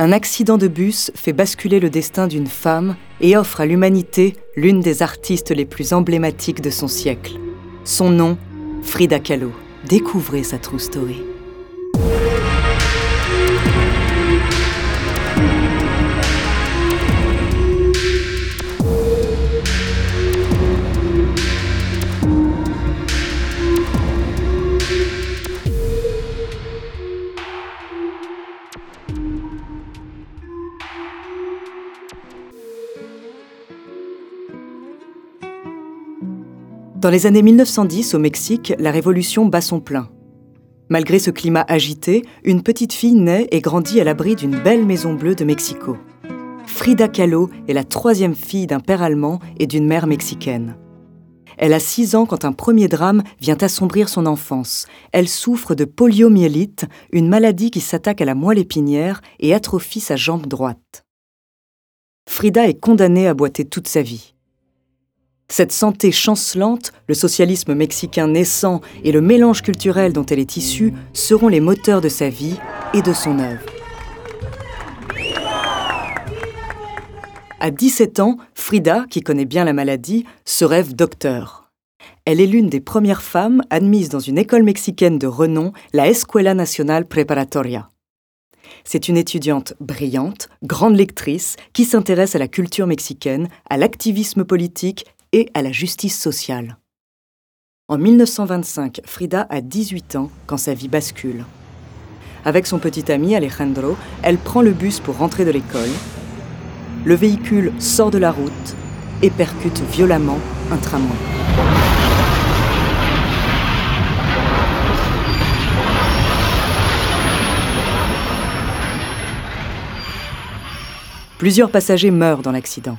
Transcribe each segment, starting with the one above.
Un accident de bus fait basculer le destin d'une femme et offre à l'humanité l'une des artistes les plus emblématiques de son siècle. Son nom, Frida Kahlo. Découvrez sa true story. Dans les années 1910, au Mexique, la révolution bat son plein. Malgré ce climat agité, une petite fille naît et grandit à l'abri d'une belle maison bleue de Mexico. Frida Kahlo est la troisième fille d'un père allemand et d'une mère mexicaine. Elle a 6 ans quand un premier drame vient assombrir son enfance. Elle souffre de poliomyélite, une maladie qui s'attaque à la moelle épinière et atrophie sa jambe droite. Frida est condamnée à boiter toute sa vie. Cette santé chancelante, le socialisme mexicain naissant et le mélange culturel dont elle est issue seront les moteurs de sa vie et de son œuvre. À 17 ans, Frida, qui connaît bien la maladie, se rêve docteur. Elle est l'une des premières femmes admises dans une école mexicaine de renom, la Escuela Nacional Preparatoria. C'est une étudiante brillante, grande lectrice, qui s'intéresse à la culture mexicaine, à l'activisme politique et à la justice sociale. En 1925, Frida a 18 ans quand sa vie bascule. Avec son petit ami Alejandro, elle prend le bus pour rentrer de l'école. Le véhicule sort de la route et percute violemment un tramway. Plusieurs passagers meurent dans l'accident.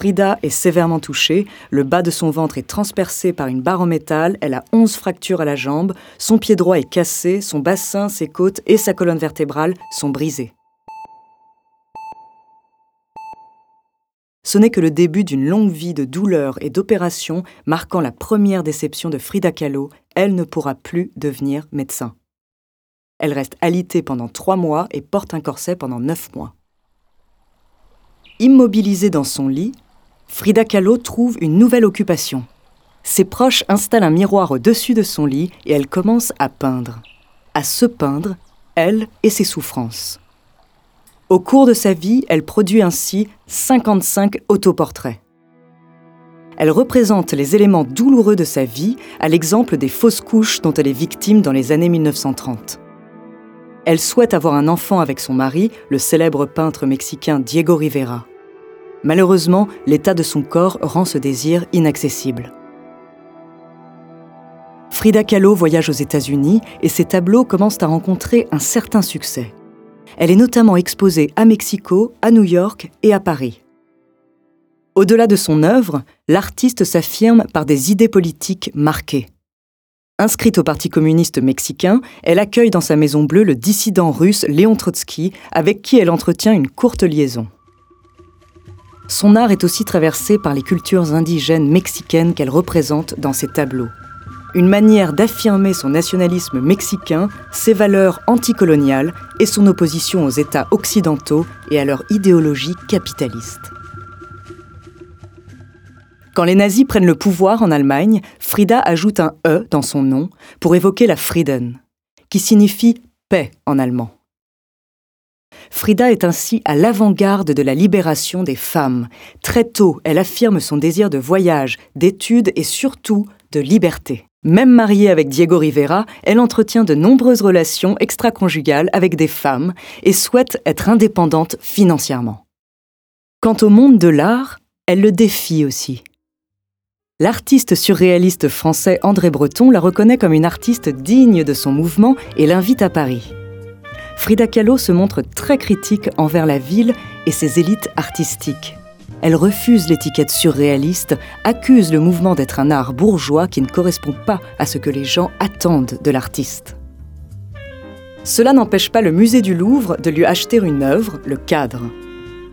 Frida est sévèrement touchée, le bas de son ventre est transpercé par une barre en métal, elle a 11 fractures à la jambe, son pied droit est cassé, son bassin, ses côtes et sa colonne vertébrale sont brisés. Ce n'est que le début d'une longue vie de douleurs et d'opérations marquant la première déception de Frida Kahlo, elle ne pourra plus devenir médecin. Elle reste alitée pendant trois mois et porte un corset pendant neuf mois. Immobilisée dans son lit, Frida Kahlo trouve une nouvelle occupation. Ses proches installent un miroir au-dessus de son lit et elle commence à peindre. À se peindre, elle et ses souffrances. Au cours de sa vie, elle produit ainsi 55 autoportraits. Elle représente les éléments douloureux de sa vie, à l'exemple des fausses couches dont elle est victime dans les années 1930. Elle souhaite avoir un enfant avec son mari, le célèbre peintre mexicain Diego Rivera. Malheureusement, l'état de son corps rend ce désir inaccessible. Frida Kahlo voyage aux États-Unis et ses tableaux commencent à rencontrer un certain succès. Elle est notamment exposée à Mexico, à New York et à Paris. Au-delà de son œuvre, l'artiste s'affirme par des idées politiques marquées. Inscrite au Parti communiste mexicain, elle accueille dans sa Maison Bleue le dissident russe Léon Trotsky, avec qui elle entretient une courte liaison. Son art est aussi traversé par les cultures indigènes mexicaines qu'elle représente dans ses tableaux. Une manière d'affirmer son nationalisme mexicain, ses valeurs anticoloniales et son opposition aux États occidentaux et à leur idéologie capitaliste. Quand les nazis prennent le pouvoir en Allemagne, Frida ajoute un E dans son nom pour évoquer la Frieden, qui signifie paix en allemand. Frida est ainsi à l'avant-garde de la libération des femmes. Très tôt, elle affirme son désir de voyage, d'études et surtout de liberté. Même mariée avec Diego Rivera, elle entretient de nombreuses relations extra-conjugales avec des femmes et souhaite être indépendante financièrement. Quant au monde de l'art, elle le défie aussi. L'artiste surréaliste français André Breton la reconnaît comme une artiste digne de son mouvement et l'invite à Paris. Frida Kahlo se montre très critique envers la ville et ses élites artistiques. Elle refuse l'étiquette surréaliste, accuse le mouvement d'être un art bourgeois qui ne correspond pas à ce que les gens attendent de l'artiste. Cela n'empêche pas le musée du Louvre de lui acheter une œuvre, le cadre,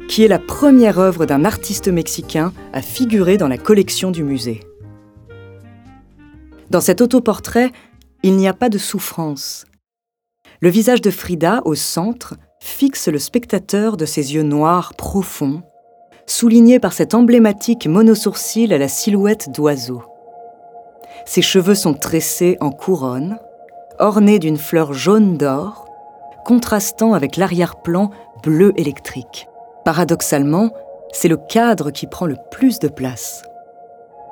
qui est la première œuvre d'un artiste mexicain à figurer dans la collection du musée. Dans cet autoportrait, il n'y a pas de souffrance. Le visage de Frida, au centre, fixe le spectateur de ses yeux noirs profonds, souligné par cet emblématique monosourcil à la silhouette d'oiseau. Ses cheveux sont tressés en couronne, ornés d'une fleur jaune d'or, contrastant avec l'arrière-plan bleu électrique. Paradoxalement, c'est le cadre qui prend le plus de place.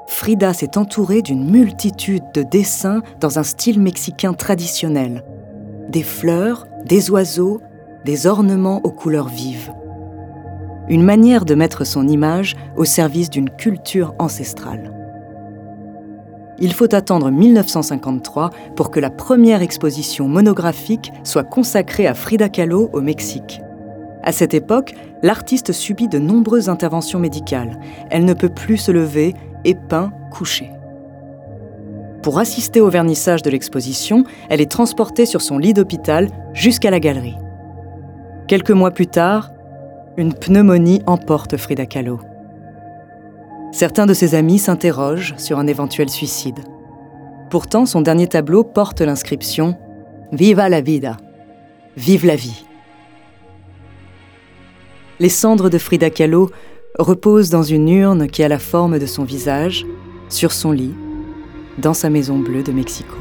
Frida s'est entourée d'une multitude de dessins dans un style mexicain traditionnel. Des fleurs, des oiseaux, des ornements aux couleurs vives une manière de mettre son image au service d'une culture ancestrale. Il faut attendre 1953 pour que la première exposition monographique soit consacrée à Frida Kahlo au Mexique. À cette époque, l'artiste subit de nombreuses interventions médicales. Elle ne peut plus se lever et peint couchée. Pour assister au vernissage de l'exposition, elle est transportée sur son lit d'hôpital jusqu'à la galerie. Quelques mois plus tard, une pneumonie emporte Frida Kahlo. Certains de ses amis s'interrogent sur un éventuel suicide. Pourtant, son dernier tableau porte l'inscription Viva la vida Vive la vie Les cendres de Frida Kahlo reposent dans une urne qui a la forme de son visage, sur son lit, dans sa maison bleue de Mexico.